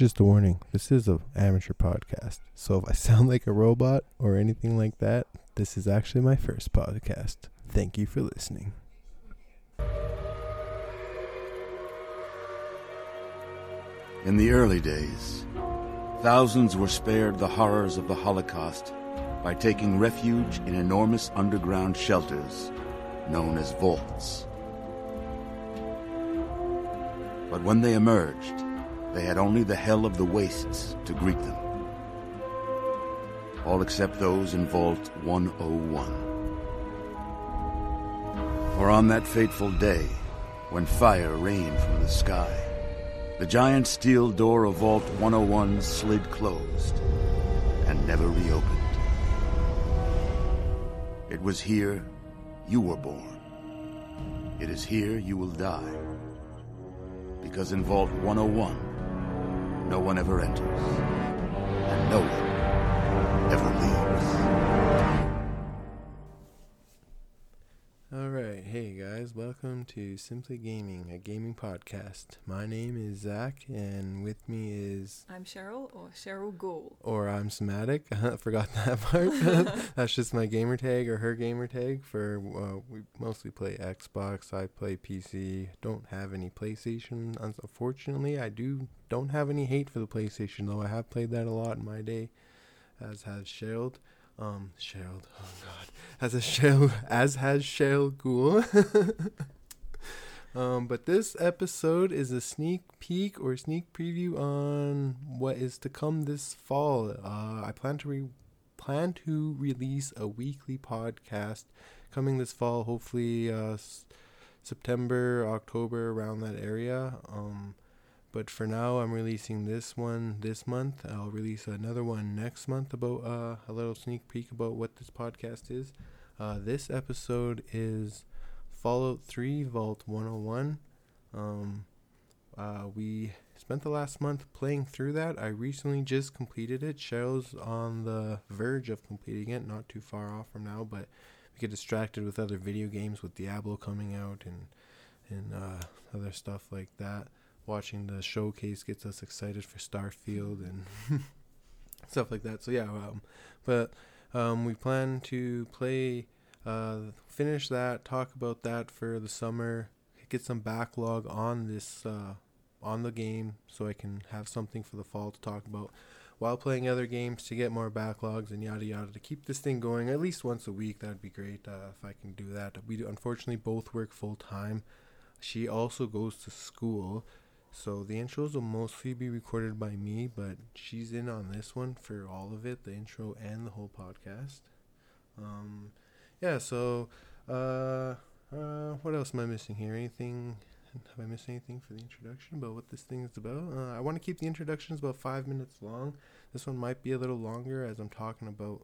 Just a warning this is a amateur podcast. So if I sound like a robot or anything like that, this is actually my first podcast. Thank you for listening. In the early days, thousands were spared the horrors of the Holocaust by taking refuge in enormous underground shelters known as vaults. But when they emerged, they had only the hell of the wastes to greet them. All except those in Vault 101. For on that fateful day, when fire rained from the sky, the giant steel door of Vault 101 slid closed and never reopened. It was here you were born. It is here you will die. Because in Vault 101, no one ever enters, and no one ever leaves. Guys, welcome to Symply Gaming, a gaming podcast. My name is Zach, and with me is, I'm Cheryl or Cheryl Gould. or I'm Somatic. I forgot that part. That's just my gamer tag or her gamer tag. For uh, we mostly play Xbox. I play PC. Don't have any PlayStation. Unfortunately, I do don't have any hate for the PlayStation though. I have played that a lot in my day, as has Cheryl. Um, Cheryl. Oh God, as a Cheryl, as has Cheryl Ghoul. um, but this episode is a sneak peek or sneak preview on what is to come this fall. Uh, I plan to re- plan to release a weekly podcast coming this fall. Hopefully, uh, s- September, October, around that area. Um, but for now, I'm releasing this one this month. I'll release another one next month about uh, a little sneak peek about what this podcast is. Uh, this episode is Fallout 3 Vault 101. Um, uh, we spent the last month playing through that. I recently just completed it. Cheryl's on the verge of completing it, not too far off from now, but we get distracted with other video games with Diablo coming out and and uh, other stuff like that watching the showcase gets us excited for Starfield and stuff like that. So yeah, um, but um, we plan to play, uh, finish that, talk about that for the summer, get some backlog on this uh, on the game, so I can have something for the fall to talk about. While playing other games to get more backlogs and yada yada to keep this thing going at least once a week, that'd be great uh, if I can do that. We do, unfortunately both work full time. She also goes to school, so the intros will mostly be recorded by me, but she's in on this one for all of it, the intro and the whole podcast. Um, yeah. So, uh, uh, what else am I missing here? Anything? Have I missed anything for the introduction about what this thing is about? Uh, I want to keep the introductions about five minutes long. This one might be a little longer as I'm talking about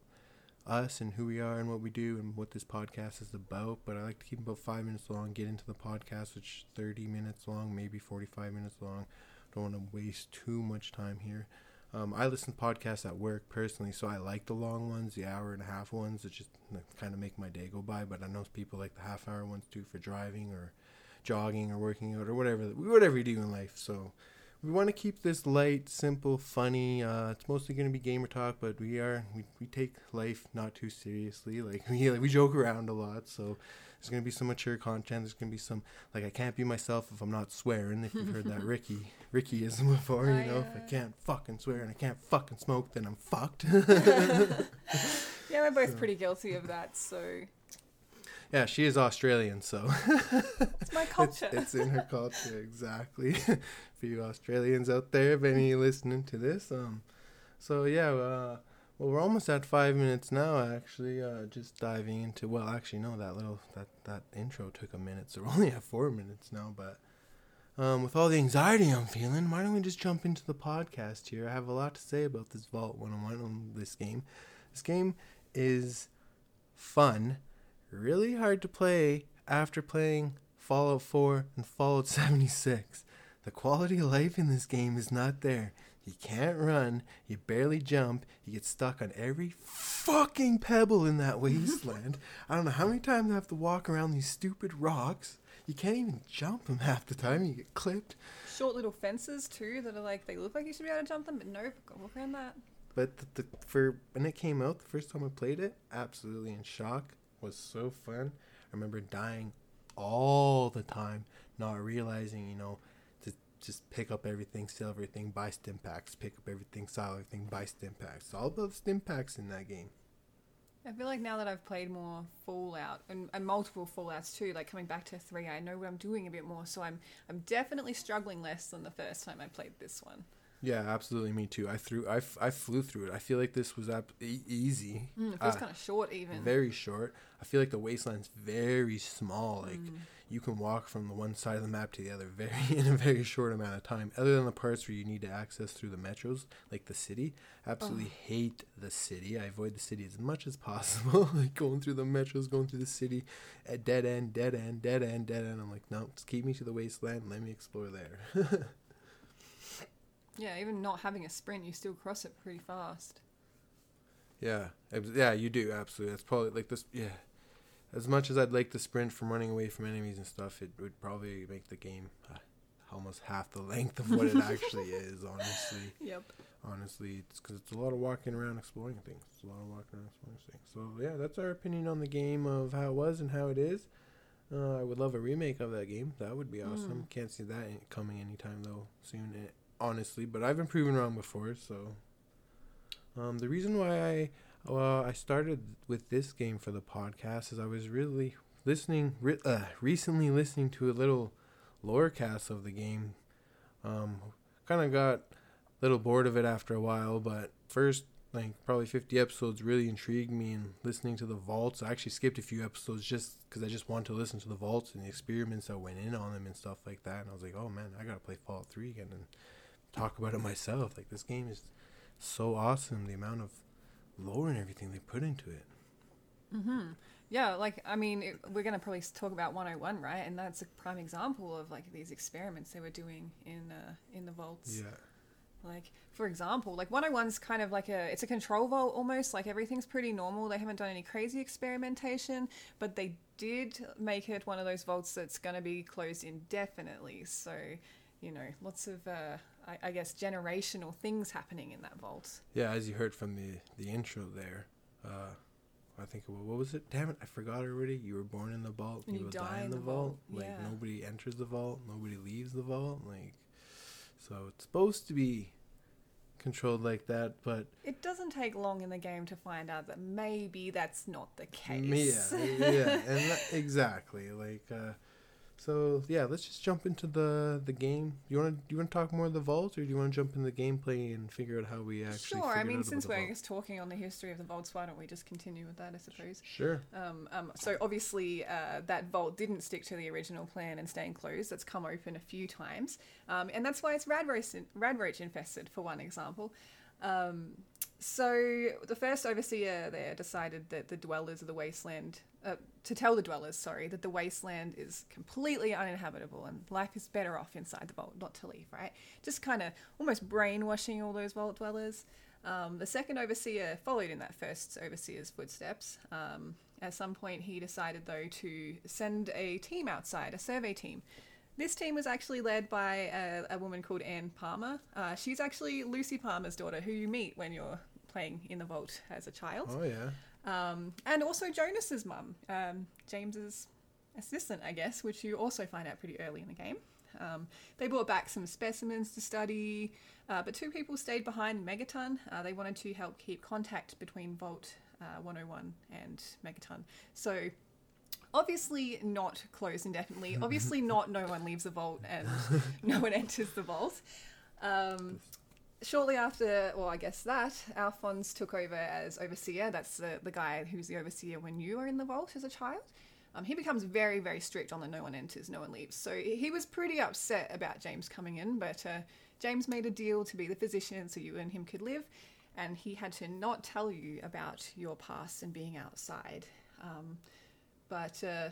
us and who we are and what we do and what this podcast is about. But I like to keep about five minutes long, get into the podcast, which is 30 minutes long, maybe 45 minutes long. Don't want to waste too much time here. Um, I listen to podcasts at work personally, so I like the long ones, the hour and a half ones. It just kind of make my day go by. But I know people like the half hour ones too for driving or jogging or working out or whatever whatever you do in life. So we want to keep this light, simple, funny. Uh, it's mostly going to be gamer talk, but we are we, we take life not too seriously. Like we like, we joke around a lot, so there's going to be some mature content. There's going to be some like I can't be myself if I'm not swearing. If you've heard that Ricky Rickyism before, you Oh, know, if I can't fucking swear and I can't fucking smoke, then I'm fucked. Yeah, we're both pretty guilty of that, so yeah, she is Australian, so. it's my it's, culture. it's in her culture exactly for you australians out there if any listening to this um so yeah uh well we're almost at five minutes now actually uh just diving into well actually no that little that that intro took a minute so we're only at four minutes now but um with all the anxiety i'm feeling why don't we just jump into the podcast here i have a lot to say about this vault 101 on this game this game is fun really hard to play after playing Fallout 4 and Fallout 76. The quality of life in this game is not there. You can't run, you barely jump, you get stuck on every fucking pebble in that wasteland. I don't know how many times I have to walk around these stupid rocks. you can't even jump them half the time. You get clipped. Short little fences too that are like they look like you should be able to jump them, but nope, walk around that. But the, the, for when it came out, the first time I played it, absolutely in shock. Was so fun. I remember dying all the time, not realizing, you know, to just pick up everything, sell everything, buy stim packs, pick up everything, sell everything, buy stim packs. All about stim packs in that game. I feel like now that I've played more Fallout and, and multiple Fallouts too, like coming back to three, I know what I'm doing a bit more. So I'm I'm definitely struggling less than the first time I played this one. Yeah, absolutely. Me too. I threw. I, f- I flew through it. I feel like this was up e- easy. Mm, it feels Uh, kind of short even. Very short. I feel like the wasteland's very small. Like you can walk from the one side of the map to the other very in a very short amount of time. Other than the parts where you need to access through the metros, like the city. Absolutely hate the city. I avoid the city as much as possible. like going through the metros, going through the city, at dead end, dead end, dead end, dead end. I'm like, no, just keep me to the wasteland. Let me explore there. yeah, even not having a sprint, you still cross it pretty fast. Yeah, yeah, you do absolutely. That's probably like this. Yeah, as much as I'd like the sprint from running away from enemies and stuff, it would probably make the game uh, almost half the length of what it actually is. Honestly, Yep. honestly, it's because it's a lot of walking around exploring things. It's a lot of walking around exploring things. So yeah, that's our opinion on the game of how it was and how it is. Uh, I would love a remake of that game. That would be awesome. Can't see that coming anytime though soon. Honestly, but I've been proven wrong before, so. Um, the reason why I well I started with this game for the podcast is I was really listening re- uh, recently listening to a little lore cast of the game. Um, kind of got a little bored of it after a while, but first like probably 50 episodes really intrigued me and listening to the vaults. I actually skipped a few episodes just because I just wanted to listen to the vaults and the experiments that went in on them and stuff like that. And I was like, oh man, I gotta play Fallout 3 again and talk about it myself. Like this game is so awesome. The amount of lore and everything they put into it. Mm-hmm. Yeah, like I mean, it, we're gonna probably talk about 101, right? And that's a prime example of like these experiments they were doing in uh, in the vaults. Yeah. Like for example, like 101's kind of like a it's a control vault almost. Like everything's pretty normal. They haven't done any crazy experimentation, but they did make it one of those vaults that's gonna be closed indefinitely. So, you know, lots of uh, I, I guess generational things happening in that vault. Yeah, as you heard from the the intro there, uh, I think wa- what was it? Damn it, I forgot already. You were born in the vault, And you, will die die in in the the vault. vault, Like yeah. nobody enters the vault, nobody leaves the vault. Like, so it's supposed to be controlled like that, but It doesn't take long in the game to find out that maybe that's not the case. yeah, yeah, and that, exactly. Like, uh, so yeah, let's just jump into the the game. You want to you want to talk more of the vault, or do you want to jump in the gameplay and figure out how we actually? Sure. I mean, since we're guess talking on the history of the vaults, why don't we just continue with that? I suppose. sure. Um, um, so obviously, uh, that vault didn't stick to the original plan and staying closed. That's come open a few times, um, and that's why it's radroach, radroach infested, for one example. Um, so the first overseer there decided that the dwellers of the wasteland, uh, to tell the dwellers, sorry, that the wasteland is completely uninhabitable and life is better off inside the vault, not to leave, right? Just kind of almost brainwashing all those vault dwellers. Um, the second overseer followed in that first overseer's footsteps. Um, at some point, he decided, though, to send a team outside, a survey team. This team was actually led by a, a woman called Anne Palmer. Uh, she's actually Lucy Palmer's daughter, who you meet when you're playing in the vault as a child. Oh yeah. Um, and also Jonas's mum, um, James's assistant, I guess, which you also find out pretty early in the game. Um, they brought back some specimens to study, uh, but two people stayed behind Megaton. Uh, they wanted to help keep contact between Vault uh, 101 and Megaton. So, obviously not closed indefinitely. Obviously not no one leaves the vault and no one enters the vault. Um, shortly after, well, I guess that, Alphonse took over as overseer. That's the, the guy who's the overseer when you were in the vault as a child. Um, he becomes very, very strict on the no one enters, no one leaves. So he was pretty upset about James coming in, but uh, James made a deal to be the physician so you and him could live, and he had to not tell you about your past and being outside. Um, but uh,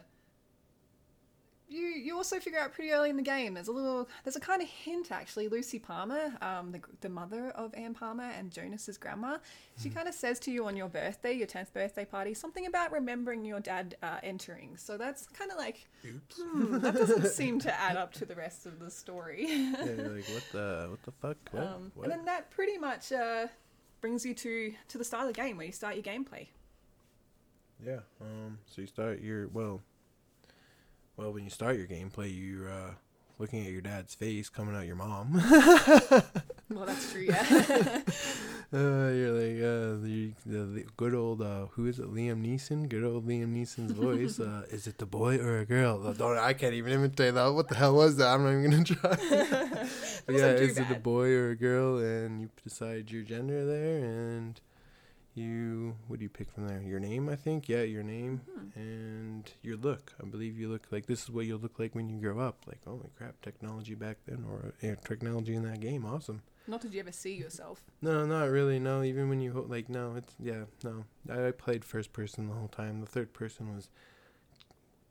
you you also figure out pretty early in the game. There's a little, there's a kind of hint actually. Lucy Palmer, um, the the mother of Anne Palmer and Jonas's grandma, she kind of says to you on your birthday, your tenth birthday party, something about remembering your dad uh, entering. So that's kind of like, Oops. hmm, that doesn't seem to add up to the rest of the story. yeah, you're like what the what the fuck? What? Um, what? and then that pretty much uh, brings you to to the start of the game where you start your gameplay. Yeah. Um. So you start your well. Well, when you start your gameplay, you're uh, looking at your dad's face coming out your mom. Well, that's true, yeah. uh, you're like uh, the, the, the good old uh, who is it? Liam Neeson. Good old Liam Neeson's voice. Uh, is it the boy or a girl? Don't I can't even imitate that. What the hell was that? I'm not even gonna try. Yeah, is it a boy or a girl? And you decide your gender there, and you what do you pick from there? Your name, I think. Yeah, your name Hmm. and your look. I believe you look like this is what you'll look like when you grow up. Like, holy crap, technology back then, or uh, technology in that game, awesome. Not did you ever see yourself? No, not really. No, even when you ho- like, no, it's yeah, no. I, I played first person the whole time. The third person was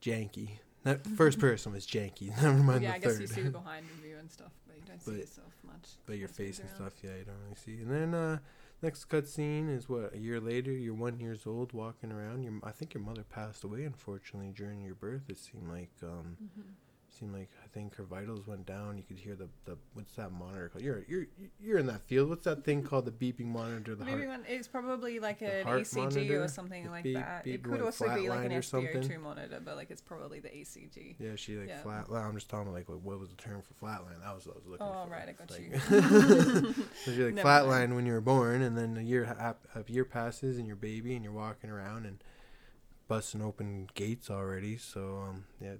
janky. That first person was janky. Never mind yeah, the I guess third. you see the behind view and stuff, but you don't see yourself much. but your face move and around. stuff, yeah, you don't really see. And then uh, next cutscene is what a year later. You're one years old, walking around. Your I think your mother passed away unfortunately during your birth. It seemed like um, Mhm. Seemed like I think her vitals went down. You could hear the, the what's that monitor called? You're you're you're in that field. What's that thing called? The beeping monitor. The Maybe heart. one it's probably like an ECG or something like beep- that. beep It could also be like an SpO2 monitor, but like it's probably the ECG. Yeah, she like Yeah. flat. Well, I'm just talking about like what, what was the term for flatline? That was what I was looking Oh for. Oh right, I got Like- you. So you're like Never flatline mind. when you were born, and then a year ha- a year passes, and you're baby, and you're walking around and busting open gates already. So um, yeah,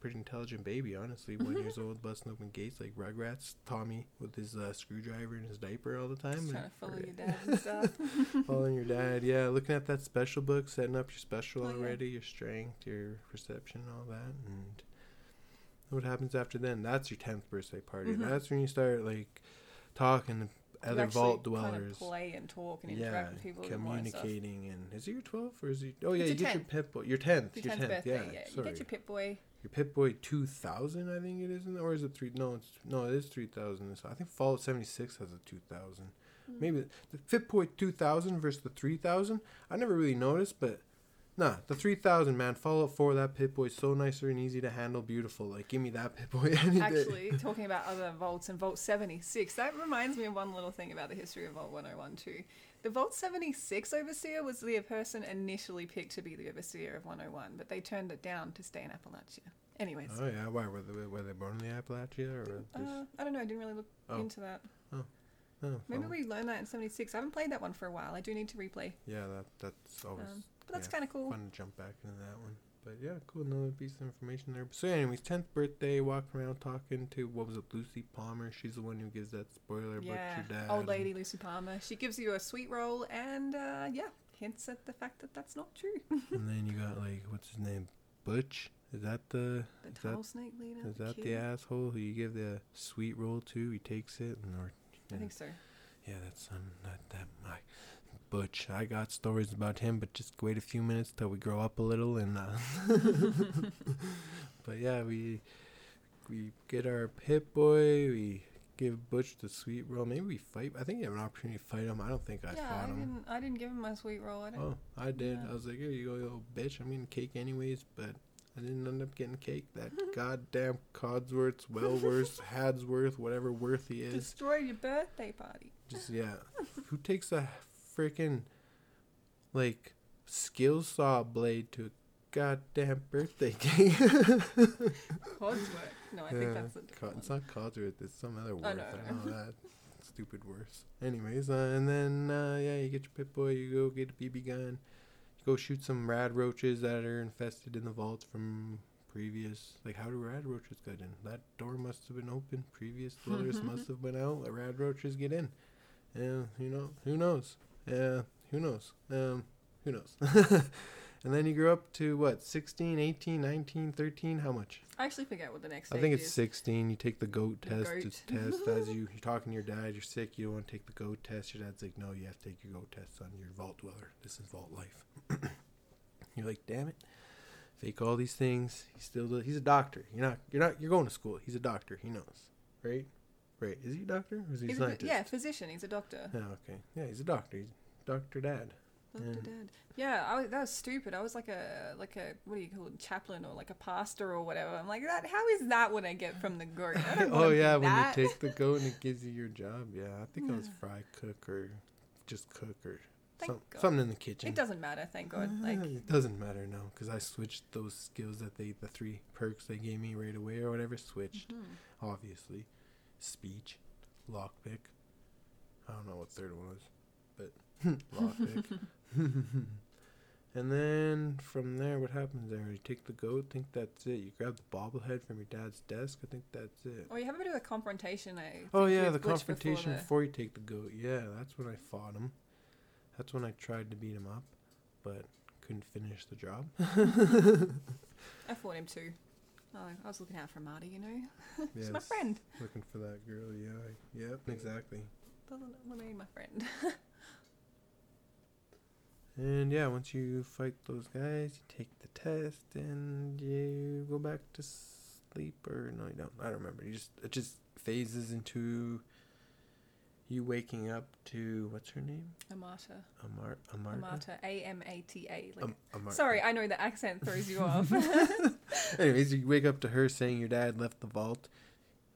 pretty intelligent baby, honestly. One years old, busting open gates like Rugrats. Tommy with his uh, screwdriver and his diaper all the time. Just trying to follow your dad and stuff. Following your dad, yeah. Looking at that special book, setting up your special Oh, yeah. already, your strength, your perception, all that, and what happens after then? That's your tenth birthday party. Mhm. That's when you start like talking other vault kind of dwellers. play and talk and yeah, with people communicating and is it your twelfth or is it? Oh yeah, It's you your get your 10th. Pip Boy. Your tenth. Your Your 10th tenth. birthday, Yeah, yeah. You sorry. get your Pip Boy. Your Pip Boy two thousand, I think it is, or is it three? No, it's no, it is three thousand. I think Fallout seventy six has a two thousand. Hmm. Maybe the Pip Boy two thousand versus the three thousand. I never really noticed, but nah, the three thousand man. Fallout four, that Pip Boy's so nicer and easy to handle, beautiful. Like give me that Pip Boy any day. Actually, talking about other vaults and Vault 76, that reminds me of one little thing about the history of Vault 101 too. The Vault 76 Overseer was the person initially picked to be the Overseer of 101, but they turned it down to stay in Appalachia. Anyways, Oh yeah, why were they were they born in the Appalachia or uh, I don't know, I didn't really look Oh. into that. oh, Maybe well, we learned that in 76. I haven't played that one for a while. I do need to replay. yeah, that that's always Um, but that's yeah, kind of cool. fun to jump back into that one. But yeah, cool. Another piece of information there. So, anyways, tenth birthday, walking around talking to what was it, Lucy Palmer? She's the one who gives that spoiler Yeah, about your dad. old lady Lucy Palmer. She gives you a sweet roll and, uh, yeah, hints at the fact that that's not true. And then you got like what's his name, Butch. Is that the The Is that- snake leader. is the that the asshole who you give the sweet roll to? He takes it and or I think so. yeah, that's um that that my Butch. I got stories about him, but just wait a few minutes till we grow up a little and. Uh, but yeah, we we get our Pip Boy. We give Butch the sweet roll. Maybe we fight. I think you have an opportunity to fight him. I don't think I yeah, fought I him. didn't. I didn't give him my sweet roll. I don't. Oh, I did. Yeah. I was like, here you go, you little bitch. I'm getting cake anyways, but I didn't end up getting cake. That goddamn Codsworth, Wellworth, Hadsworth, whatever worth he is. Destroy your birthday party. Just yeah. Who takes a freaking like skill saw blade to a goddamn birthday cake? Codsworth. No, I think Yeah, that's a different it's one. not Codsworth. It's some other Oh, word. no, I no. know that stupid worse. Anyways, uh, and then uh, yeah, you get your Pip Boy. You go get a BB gun. You go shoot some rad roaches that are infested in the vault from previous. Like, how do rad roaches get in? That door must have been open. Previous dwellers must have been out. The rad roaches get in. Yeah, you know, who knows? Who knows? Um, who knows? and then you grow up to what, 16, 18, 19, 13? How much? I actually forget what the next. I think it's is. 16. You take the goat The test. goat. It's test as you, you're talking to your dad. You're sick. You don't want to take the goat test. Your dad's like, no, you have to take your goat test, son. You're vault dweller. This is vault life. you're like, damn it. fake all these things. He's still he's a doctor. You're not you're not you're going to school. He's a doctor. He knows, right? Right? Is he a doctor or is he a He's a, scientist? yeah, physician. He's a doctor. Oh, okay. Yeah, he's a doctor. He's Doctor Dad. Doctor Yeah. Dad. Yeah, I, was- that was stupid. I was like a like a what do you call it, chaplain or like a pastor or whatever. I'm like that. How is that what I get from the goat? Oh yeah, when that. you take the goat and it gives you your job. Yeah, I think I was fry cook or just cook or some, something in the kitchen. It doesn't matter, thank God. Like Uh, it doesn't matter now because I switched those skills that they the three perks they gave me right away or whatever switched. mhm. Obviously, speech, lockpick. I don't know what third one was, but lockpick. and then from there, what happens there? You take the goat. Think that's it. You grab the bobblehead from your dad's desk. I think that's it. Oh, you have a bit of a confrontation. I Oh yeah, the Butch before confrontation the- before you take the goat. Yeah, that's when I fought him. That's when I tried to beat him up, but couldn't finish the job. I fought him too. Oh, I was looking out for Marty, you know. He's my friend. Looking for that girl. Yeah. Yep. Exactly. Doesn't remain my friend. And yeah, once you fight those guys, you take the test and you go back to sleep. Or no, you don't. I don't remember. You just it just phases into you waking up to what's her name? Amata. Amar Amarta. Amata. A M A T A. Like, sorry, I know the accent throws you off. Anyways, you wake up to her saying your dad left the vault.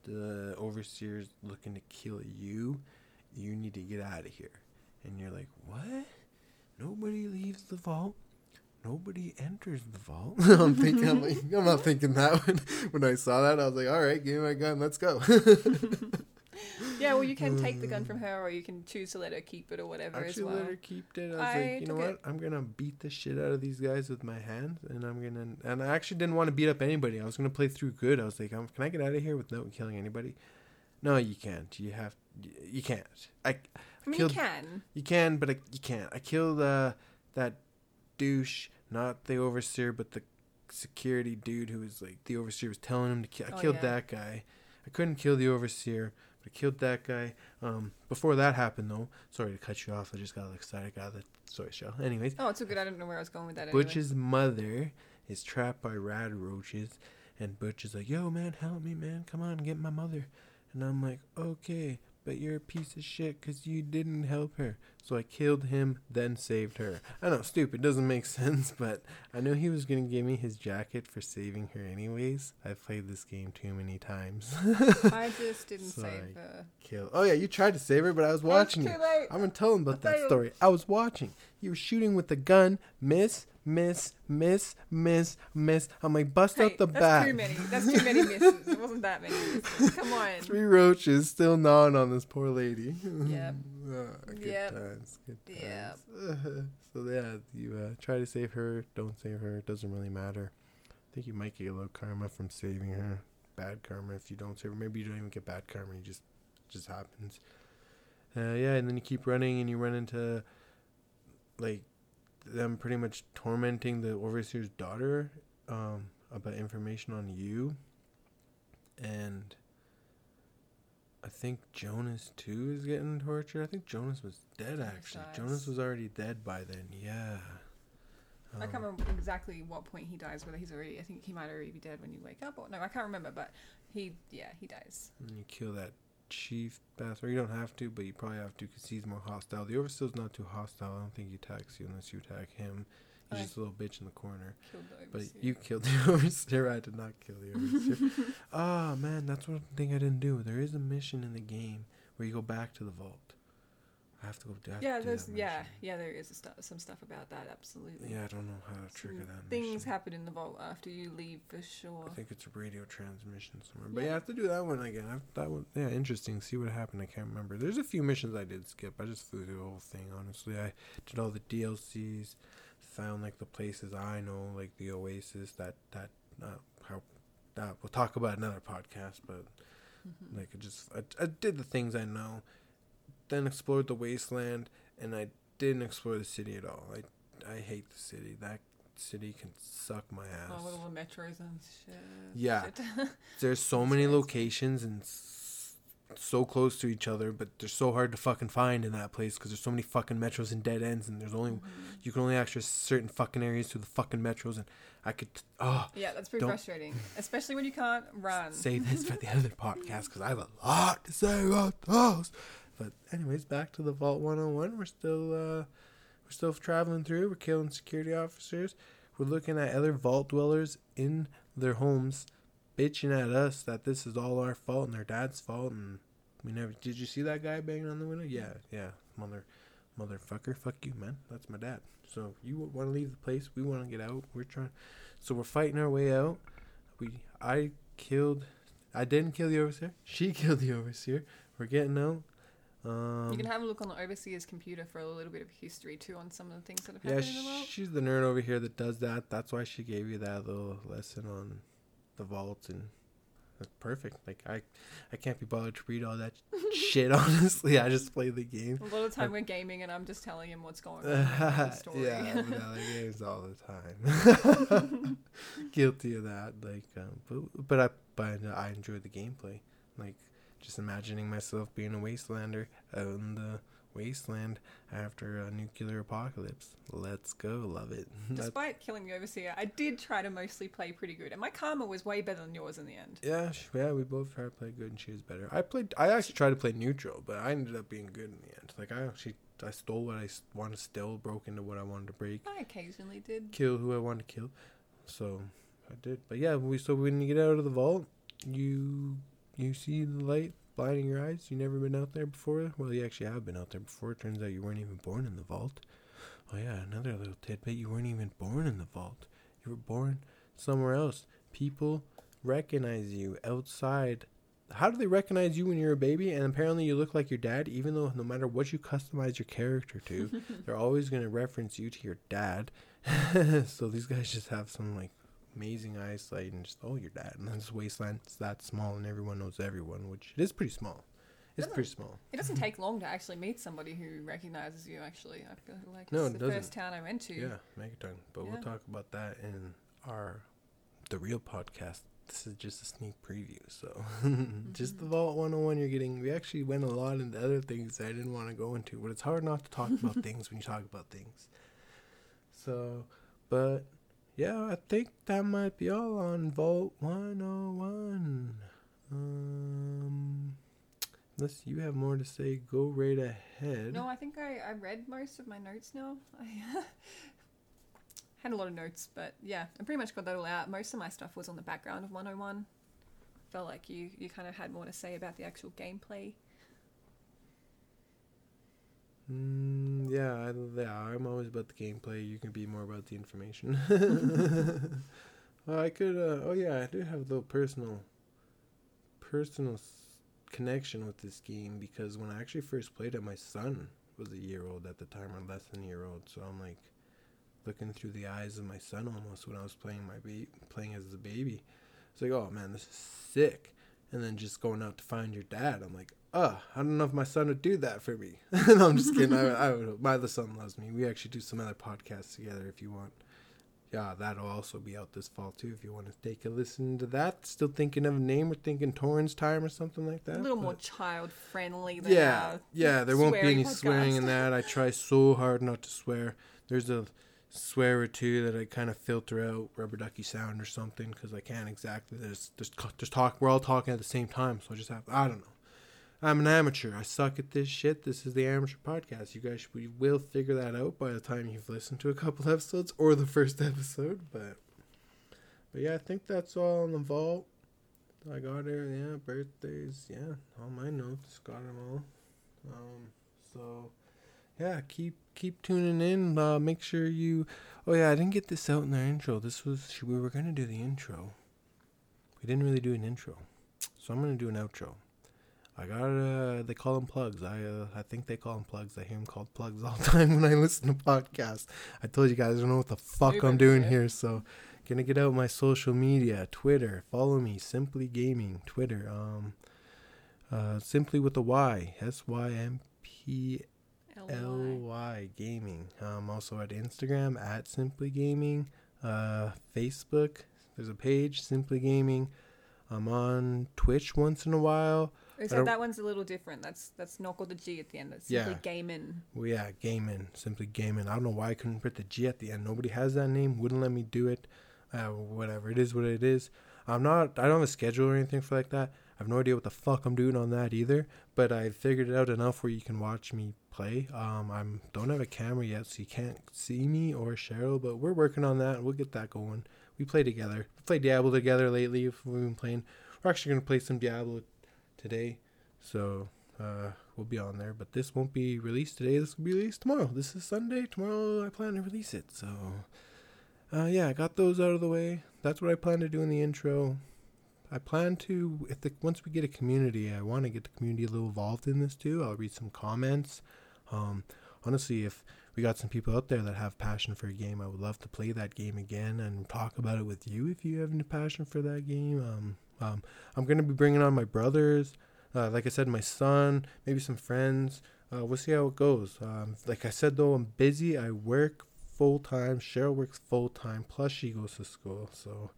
The overseer's looking to kill you. You need to get out of here. And you're like, what? Nobody leaves the vault. Nobody enters the vault. I'm thinking, I'm like, I'm not thinking that when, when I saw that. I was like, all right, give me my gun, let's go. Yeah, well, you can take the gun from her, or you can choose to let her keep it, or whatever as Actually, well. let her keep it. I was I like, you know what? it. I'm gonna beat the shit out of these guys with my hands, and I'm gonna. And I actually didn't want to beat up anybody. I was gonna play through good. I was like, um, can I get out of here without killing anybody? No, you can't. You have. You can't. I. I mean, killed- you can. You can, but I, you can't. I killed uh, that douche, not the overseer, but the security dude who was like the overseer was telling him to kill. I Oh, killed yeah. that guy. I couldn't kill the overseer, but I killed that guy. Um, before that happened, though, sorry to cut you off. I just got excited. Got the story show. Anyways, Oh, it's so good. I don't know where I was going with that. Anyway. Butch's mother is trapped by rad roaches, and Butch is like, "Yo, man, help me, man! Come on, get my mother." And I'm like, "Okay, but you're a piece of shit because you didn't help her." So I killed him, then saved her. I know, stupid, doesn't make sense, but I knew he was gonna give me his jacket for saving her anyways. I've played this game too many times. I just didn't Sorry. save her. Kill. Oh yeah, you tried to save her, but I was watching It's you. too late. I'm gonna tell him about I that story. I was watching. You were shooting with the gun, miss, miss, miss, miss, miss. I'm like, bust Hey, out the that's bat. too many. That's too many misses. It wasn't that many misses. Come on. Three roaches still gnawing on this poor lady. Yep. Ah, Yep. Times. Good times. Yep. so yeah, you uh, try to save her, don't save her. It doesn't really matter. I think you might get a little karma from saving her. Bad karma if you don't save her. Maybe you don't even get bad karma. You just just happens. Uh, yeah, and then you keep running and you run into like them pretty much tormenting the overseer's daughter um, about information on you. And I think Jonas too is getting tortured. I think Jonas was dead actually. dies. Jonas was already dead by then. Yeah. I can't Um, remember exactly what point he dies. Whether he's already, I think he might already be dead when you wake up, or no, I can't remember. But he, yeah, he dies. And you kill that chief bastard. You don't have to, but you probably have to because he's more hostile. The Overseer's not too hostile. I don't think he attacks you unless you attack him. He's Okay. just a little bitch in the corner. The But you killed the Overseer. I did not kill the Overseer. Ah, man, that's one thing I didn't do. There is a mission in the game where you go back to the vault. I have to go. I have yeah, there's that yeah, mission. yeah. There is a stu- some stuff about that. Absolutely. Yeah, I don't know how to trigger Some that. Things mission. happen in the vault after you leave for sure. I think it's a radio transmission somewhere. But Yeah. yeah, I have to do that one again. I, that one, yeah, interesting. See what happened. I can't remember. There's a few missions I did skip. I just flew through the whole thing. Honestly, I did all the DLCs. Found like the places I know, like the Oasis. That that uh, how that we'll talk about another podcast. But Mhm. like I just I, I did the things I know. Then explored the wasteland, and I didn't explore the city at all. I I hate the city. That city can suck my ass. Oh, all the metros and shit. Yeah. Shit. There's so many locations and so close to each other, but they're so hard to fucking find in that place because there's so many fucking metros and dead ends, and there's only mm-hmm. you can only access certain fucking areas through the fucking metros, and I could oh Yeah, that's pretty frustrating, especially when you can't run. save this for the other podcast because I have a lot to say about those. But anyways, back to the Vault 101. We're still uh, we're still traveling through. We're killing security officers. We're looking at other vault dwellers in their homes, bitching at us that this is all our fault and their dad's fault. And we never. Did you see that guy banging on the window? Yeah, yeah, mother, motherfucker. Fuck you, man. That's my dad. So you want to leave the place? We want to get out. We're trying. So we're fighting our way out. We I killed. I didn't kill the overseer. She killed the overseer. We're getting out. Um, you can have a look on the overseer's computer for a little bit of history too on some of the things that have yeah, happened in the world. she's the nerd over here that does that. That's why she gave you that little lesson on the vault and that's perfect. Like I, I can't be bothered to read all that shit. Honestly, I just play the game. A lot of time we're gaming and I'm just telling him what's going on story. yeah, games all the time. Guilty of that. Like, um, but but I but I enjoy the gameplay. Like, just imagining myself being a wastelander out in the wasteland after a nuclear apocalypse. Let's go, love it. Despite killing the overseer, I did try to mostly play pretty good, and my karma was way better than yours in the end. yeah, yeah, we both tried to play good, and she was better. I played. I actually tried to play neutral, but I ended up being good in the end. Like I actually, I stole what I wanted to steal, broke into what I wanted to break. I occasionally did. kill who I wanted to kill. So I did. But yeah, we so when you get out of the vault, you you see the light blinding your eyes. You never been out there before. Well, you actually have been out there before. It turns out you weren't even born in the vault. Oh yeah, another little tidbit. You weren't even born in the vault. You were born somewhere else. People recognize you outside. How do they recognize you when you're a baby? And apparently you look like your dad, even though no matter what you customize your character to, they're always going to reference you to your dad. so these guys just have some like amazing eyesight and just oh your dad and then this wasteland's that small and everyone knows everyone which it is pretty small it's pretty small It doesn't take long to actually meet somebody who recognizes you. Actually, I feel like No, it's it the doesn't. first town I went to. yeah megaton but Yeah. we'll talk about that in our the real podcast this is just a sneak preview so just the mm-hmm. vault 101 you're getting we actually went a lot into other things that i didn't want to go into but it's hard not to talk about things when you talk about things so but yeah i think that might be all on vault 101 um unless you have more to say go right ahead No, I think I, I read most of my notes now. I had a lot of notes, but yeah, I pretty much got that all out. Most of my stuff was on the background of 101. Felt like you, you kind of had more to say about the actual gameplay. Mm, yeah, I, yeah, I'm always about the gameplay. You can be more about the information. well, I could. Uh, oh yeah, I do have a little personal, personal s- connection with this game because when I actually first played it, my son was a year old at the time, or less than a year old. So I'm like looking through the eyes of my son almost when I was playing my ba- playing as a baby. It's like, oh man, this is sick. And then just going out to find your dad, I'm like, oh, I don't know if my son would do that for me. no, I'm just kidding. I, I would. My other son loves me. We actually do some other podcasts together if you want. Yeah, that'll also be out this fall too. If you want to take a listen to that. Still thinking of a name or thinking Torrance time or something like that. a little more child friendly than yeah, uh, yeah. There won't be any sweary swearing in that. I try so hard not to swear. There's a swear or two that I kind of filter out, rubber ducky sound or something, because I can't exactly. There's there's talk. We're all talking at the same time, so I just have. I don't know. I'm an amateur. I suck at this shit. This is the amateur podcast. You guys should, we will figure that out by the time you've listened to a couple episodes or the first episode. But but yeah, I think that's all on the vault. I got it. Yeah, birthdays. Yeah, all my notes. Got them all. Um, so yeah, keep keep tuning in. Uh, make sure you. Oh yeah, I didn't get this out in our intro. This was we were gonna do the intro. We didn't really do an intro, so I'm gonna do an outro. I got uh they call them plugs. I uh, I think they call them plugs. I hear them called plugs all the time when I listen to podcasts. I told you guys I don't know what the fuck I'm doing here, so gonna get out my social media, Twitter. Follow me, Symply Gaming, Twitter. Um, uh, simply with a Y, S Y M P LY. Gaming. I'm also at Instagram at Symply Gaming. Uh, Facebook, there's a page Symply Gaming. I'm on Twitch once in a while. So that one's a little different. That's that's not got the G at the end. That's simply Yeah. gaming. Well, yeah, gaming, simply gaming. I don't know why I couldn't put the G at the end. Nobody has that name. Wouldn't let me do it. Uh, whatever. It is what it is. I'm not. I don't have a schedule or anything for like that. I have no idea what the fuck I'm doing on that either. But I figured it out enough where you can watch me play. Um, I'm don't have a camera yet, so you can't see me or Cheryl. But we're working on that. We'll get that going. We play together. We play Diablo together lately. We've been playing. We're actually gonna play some Diablo today. So uh, we'll be on there. But this won't be released today. This will be released tomorrow. This is Sunday. Tomorrow I plan to release it. So uh, yeah, I got those out of the way. That's what I plan to do in the intro. I plan to if the once we get a community, I want to get the community a little involved in this too. I'll read some comments. Um, honestly, if we got some people out there that have passion for a game, I would love to play that game again and talk about it with you if you have any passion for that game. Um, um, I'm gonna be bringing on my brothers, uh, like I said, my son, maybe some friends. Uh, we'll see how it goes. Um, like I said, though, I'm busy. I work full time. Cheryl works full time. Plus, she goes to school. So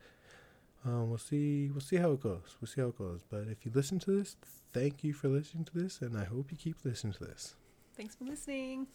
um, we'll see. We'll see how it goes. We'll see how it goes. But if you listen to this, thank you for listening to this, and I hope you keep listening to this. Thanks for listening.